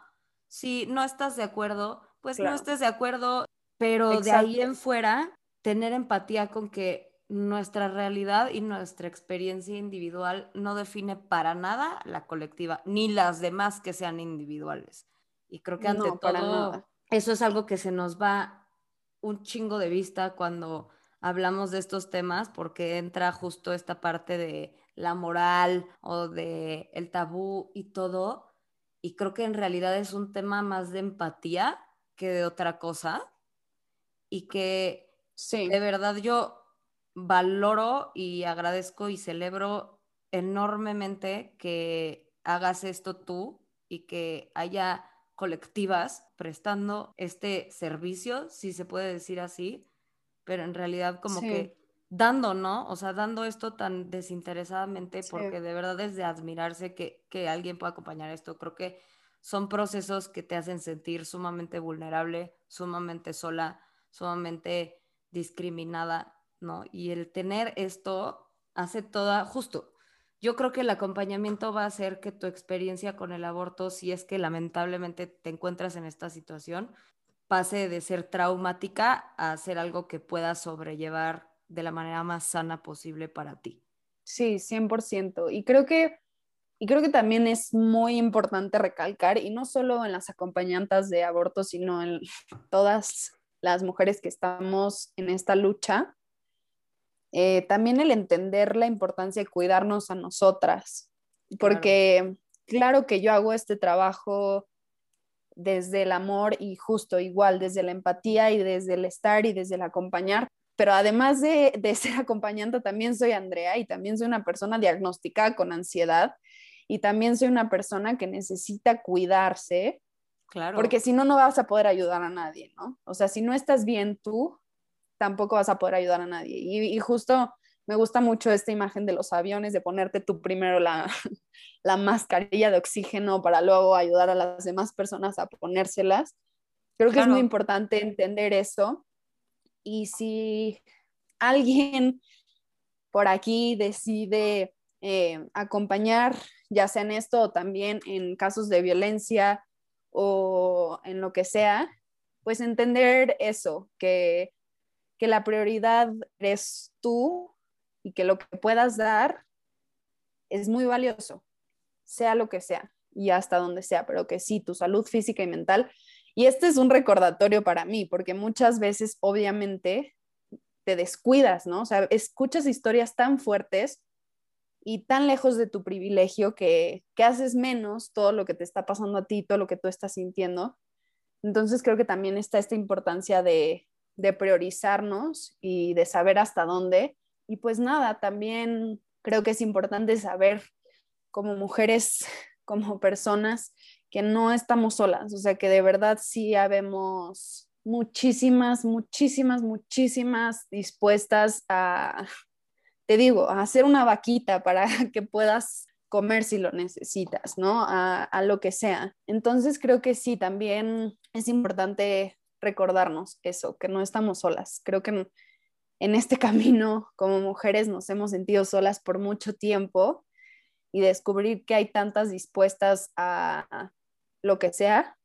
Si no estás de acuerdo, pues no estés de acuerdo, pero de ahí en fuera, tener empatía con que nuestra realidad y nuestra experiencia individual no define para nada la colectiva, ni las demás que sean individuales. Y creo que ante todo, eso es algo que se nos va un chingo de vista cuando hablamos de estos temas, porque entra justo esta parte de la moral o de el tabú y todo. Y creo que en realidad es un tema más de empatía que de otra cosa. Y que sí. de verdad yo valoro y agradezco y celebro enormemente que hagas esto tú y que haya colectivas prestando este servicio, si se puede decir así, pero en realidad como que dando, ¿no? O sea, dando esto tan desinteresadamente porque de verdad es de admirarse que, que alguien pueda acompañar esto. Creo que son procesos que te hacen sentir sumamente vulnerable, sumamente sola, sumamente discriminada ¿no? Y el tener esto hace toda, justo, yo creo que el acompañamiento va a hacer que tu experiencia con el aborto, si es que lamentablemente te encuentras en esta situación, pase de ser traumática a ser algo que puedas sobrellevar de la manera más sana posible para ti. Sí, 100%. Y creo que, y creo que también es muy importante recalcar, y no solo en las acompañantes de aborto, sino en todas las mujeres que estamos en esta lucha, eh, también el entender la importancia de cuidarnos a nosotras, porque claro. que yo hago este trabajo desde el amor y justo igual, desde la empatía y desde el estar y desde el acompañar, pero además de, de ser acompañante, también soy Andrea y también soy una persona diagnosticada con ansiedad y también soy una persona que necesita cuidarse. Claro. Porque si no, no vas a poder ayudar a nadie, ¿no? O sea, si no estás bien tú, tampoco vas a poder ayudar a nadie. Y, justo me gusta mucho esta imagen de los aviones, de ponerte tú primero la, la mascarilla de oxígeno para luego ayudar a las demás personas a ponérselas. Creo que es muy importante entender eso. Y si alguien por aquí decide eh, acompañar, ya sea en esto o también en casos de violencia o en lo que sea, pues entender eso, que que la prioridad eres tú y que lo que puedas dar es muy valioso, sea lo que sea y hasta donde sea, pero que sí, tu salud física y mental. Y este es un recordatorio para mí, porque muchas veces obviamente te descuidas, ¿no? O sea, escuchas historias tan fuertes y tan lejos de tu privilegio que, que haces menos todo lo que te está pasando a ti, todo lo que tú estás sintiendo. Entonces creo que también está esta importancia de, de priorizarnos y de saber hasta dónde. Y pues nada, también creo que es importante saber como mujeres, como personas, que no estamos solas, o sea, que de verdad sí habemos muchísimas, muchísimas, muchísimas dispuestas a, te digo, a hacer una vaquita para que puedas comer si lo necesitas, ¿no? A, a, lo que sea. Entonces creo que sí, también es importante recordarnos eso, que no estamos solas. Creo que en, este camino como mujeres nos hemos sentido solas por mucho tiempo y descubrir que hay tantas dispuestas a lo que sea,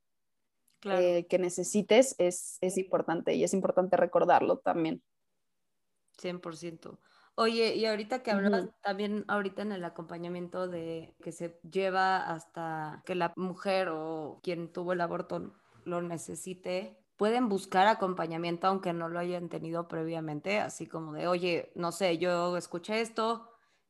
eh, que necesites es, es importante y es importante recordarlo también. 100%. Oye, y ahorita que hablabas también ahorita en el acompañamiento de que se lleva hasta que la mujer o quien tuvo el aborto lo necesite, pueden buscar acompañamiento aunque no lo hayan tenido previamente, así como de, oye, no sé, yo escuché esto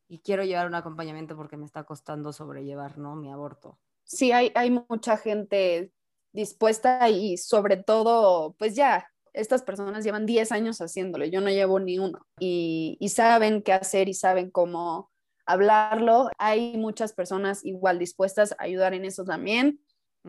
y quiero llevar un acompañamiento porque me está costando sobrellevar, ¿no? Mi aborto. Sí, hay, hay mucha gente dispuesta y sobre todo, pues ya, estas personas llevan 10 años haciéndolo, yo no llevo ni uno y, y saben qué hacer y saben cómo hablarlo. Hay muchas personas igual dispuestas a ayudar en eso también.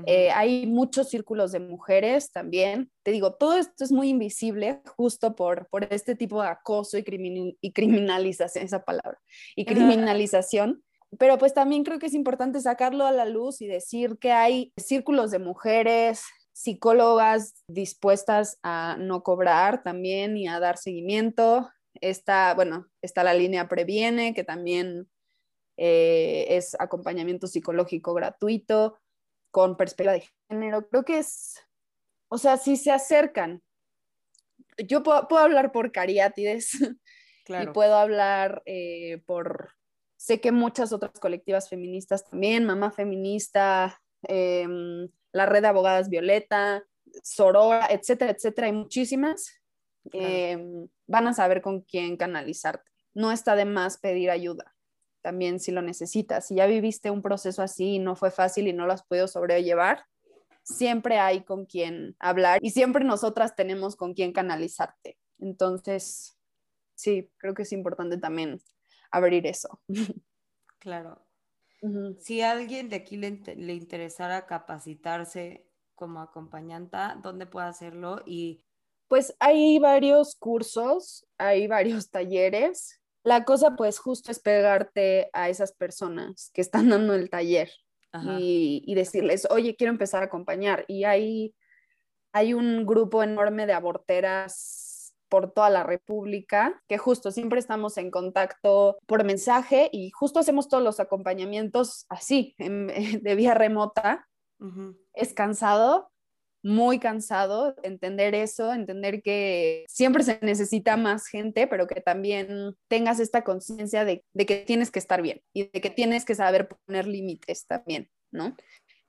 Eh, hay muchos círculos de mujeres también. Te digo, todo esto es muy invisible justo por, por este tipo de acoso y, y criminalización, esa palabra, y criminalización. Pero pues también creo que es importante sacarlo a la luz y decir que hay círculos de mujeres, psicólogas dispuestas a no cobrar también y a dar seguimiento. Está, bueno, está la línea Previene, que también eh, es acompañamiento psicológico gratuito con perspectiva de género. Creo que es, o sea, si se acercan, yo puedo, hablar por cariátides y puedo hablar eh, por, sé que muchas otras colectivas feministas también, Mamá Feminista, em, la Red de Abogadas Violeta, Sorora, etcétera, etcétera, hay muchísimas, em, van a saber con quién canalizarte. No está de más pedir ayuda también si lo necesitas. Si ya viviste un proceso así y no fue fácil y no lo has podido sobrellevar, siempre hay con quien hablar y siempre nosotras tenemos con quien canalizarte. Entonces, sí, creo que es importante también abrir eso. Claro. Si a alguien de aquí le, le, interesara capacitarse como acompañanta, ¿dónde puede hacerlo? Y pues hay varios cursos, hay varios talleres la cosa pues justo es pegarte a esas personas que están dando el taller y, decirles, oye, quiero empezar a acompañar. Y hay, hay un grupo enorme de aborteras por toda la República, que justo siempre estamos en contacto por mensaje y justo hacemos todos los acompañamientos así, de vía remota. Es cansado, muy cansado entender eso, entender que siempre se necesita más gente, pero que también tengas esta conciencia de, que tienes que estar bien y de que tienes que saber poner límites también, ¿no?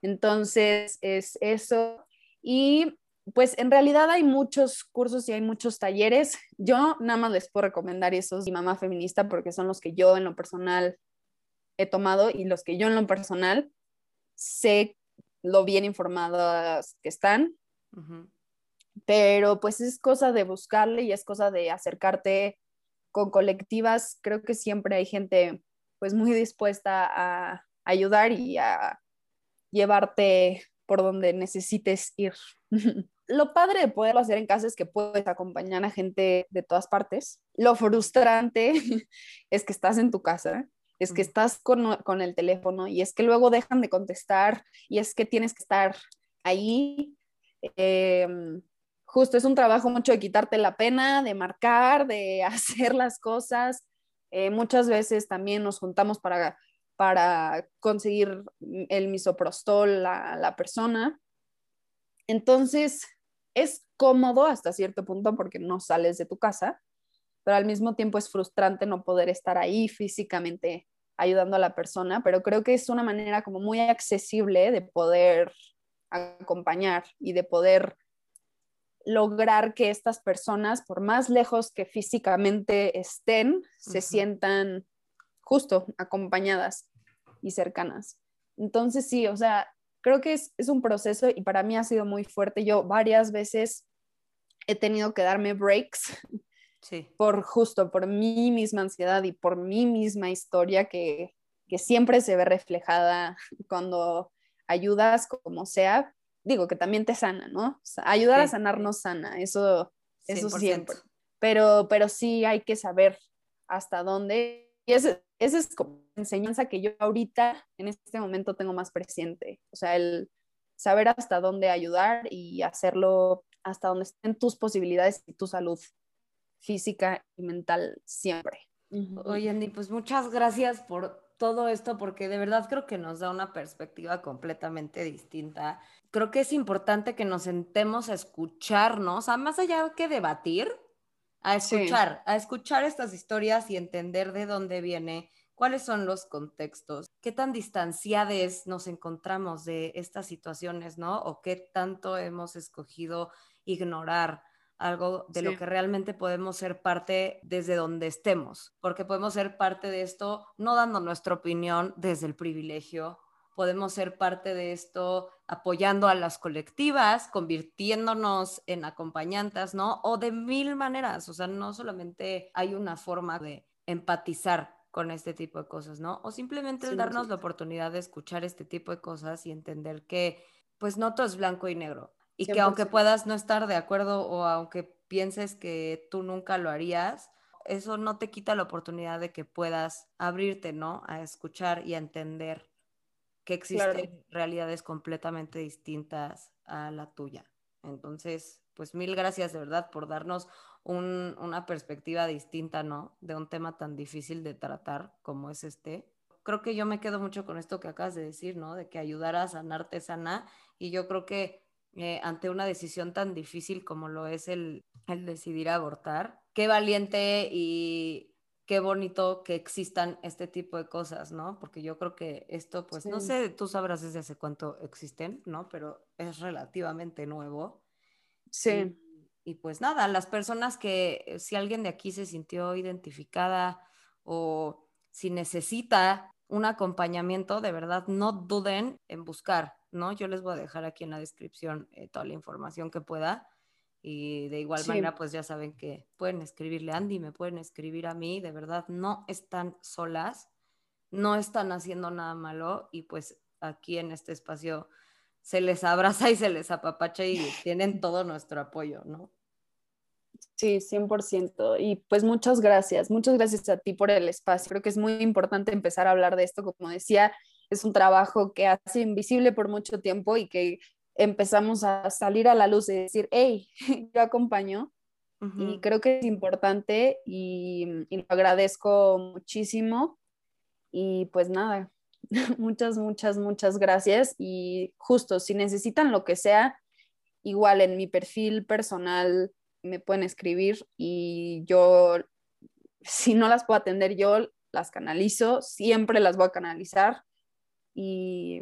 Entonces es eso. Y pues en realidad hay muchos cursos y hay muchos talleres. Yo nada más les puedo recomendar esos y mamá feminista porque son los que yo en lo personal he tomado y los que yo en lo personal sé lo bien informadas que están. Pero pues es cosa de buscarle y es cosa de acercarte con colectivas. Creo que siempre hay gente pues muy dispuesta a ayudar y a llevarte por donde necesites ir. Lo padre de poderlo hacer en casa es que puedes acompañar a gente de todas partes. Lo frustrante es que estás en tu casa es que estás con, el teléfono y es que luego dejan de contestar y es que tienes que estar ahí. Em, justo es un trabajo mucho de quitarte la pena, de marcar, de hacer las cosas. Eh, muchas veces también nos juntamos para, para conseguir el misoprostol a la persona. Entonces, es cómodo hasta cierto punto porque no sales de tu casa, pero al mismo tiempo es frustrante no poder estar ahí físicamente ayudando a la persona, pero creo que es una manera como muy accesible de poder acompañar y de poder lograr que estas personas, por más lejos que físicamente estén, se sientan justo acompañadas y cercanas. Entonces sí, o sea, creo que es, es un proceso y para mí ha sido muy fuerte. Yo varias veces he tenido que darme breaks por justo, por mi misma ansiedad y por mi misma historia que, que siempre se ve reflejada cuando ayudas como sea. Digo que también te sana, ¿no? ayudar a sanar no sana, eso, eso siempre. Pero, pero sí hay que saber hasta dónde. Y esa es como enseñanza que yo ahorita, en este momento, tengo más presente. O sea, el saber hasta dónde ayudar y hacerlo hasta donde estén tus posibilidades y tu salud física y mental siempre. Oye, Andy, pues muchas gracias por todo esto porque de verdad creo que nos da una perspectiva completamente distinta. Creo que es importante que nos sentemos a escucharnos, a más allá que debatir, a escuchar, a escuchar estas historias y entender de dónde viene, cuáles son los contextos, qué tan distanciados nos encontramos de estas situaciones, ¿no? O qué tanto hemos escogido ignorar algo de lo que realmente podemos ser parte desde donde estemos, porque podemos ser parte de esto no dando nuestra opinión desde el privilegio, podemos ser parte de esto apoyando a las colectivas, convirtiéndonos en acompañantes, ¿no? O de mil maneras, o sea, no solamente hay una forma de empatizar con este tipo de cosas, ¿no? O simplemente el darnos la oportunidad de escuchar este tipo de cosas y entender que pues no todo es blanco y negro y que aunque puedas no estar de acuerdo o aunque pienses que tú nunca lo harías, eso no te quita la oportunidad de que puedas abrirte, ¿no? A escuchar y a entender que existen realidades completamente distintas a la tuya. Entonces, pues mil gracias de verdad por darnos una perspectiva distinta, ¿no? De un tema tan difícil de tratar como es este. Creo que yo me quedo mucho con esto que acabas de decir, ¿no? De que ayudar a sanarte sana. Y yo creo que eh, ante una decisión tan difícil como lo es el, el decidir abortar, qué valiente y qué bonito que existan este tipo de cosas, ¿no? Porque yo creo que esto, pues, no sé, tú sabrás desde hace cuánto existen, ¿no? Pero es relativamente nuevo. Sí. Y, pues nada, las personas que, eh, si alguien de aquí se sintió identificada o si necesita un acompañamiento, de verdad, no duden en buscar, ¿no? Yo les voy a dejar aquí en la descripción eh, toda la información que pueda y de igual manera, pues ya saben que pueden escribirle a Andy, me pueden escribir a mí, de verdad, no están solas, no están haciendo nada malo y pues aquí en este espacio se les abraza y se les apapacha y tienen todo nuestro apoyo, ¿no? Sí, 100%. Y pues muchas gracias, muchas gracias a ti por el espacio. Creo que es muy importante empezar a hablar de esto. Como decía, es un trabajo que ha sido invisible por mucho tiempo y que empezamos a salir a la luz y decir, hey, yo acompaño. Y creo que es importante y, lo agradezco muchísimo. Y pues nada, muchas, muchas, muchas gracias. Y justo, si necesitan lo que sea, igual en mi perfil personal me pueden escribir y yo, si no las puedo atender yo, las canalizo, siempre las voy a canalizar y,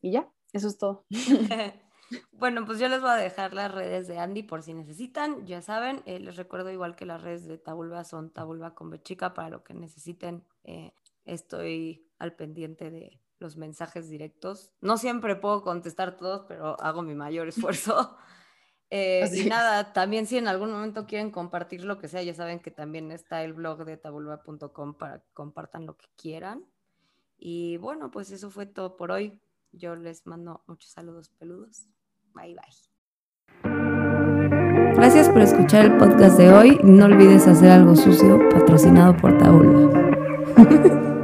y ya, eso es todo. Bueno, pues yo les voy a dejar las redes de Andy por si necesitan. Ya saben, eh, les recuerdo igual que las redes de Tabulba son Tabulba con Bechica para lo que necesiten. Eh, estoy al pendiente de los mensajes directos. No siempre puedo contestar todos, pero hago mi mayor esfuerzo. Eh, y nada, también si en algún momento quieren compartir lo que sea, ya saben que también está el blog de tabulba.com para que compartan lo que quieran. Y bueno, pues eso fue todo por hoy. Yo les mando muchos saludos peludos. Bye bye. Gracias por escuchar el podcast de hoy. No olvides hacer algo sucio patrocinado por Tabula.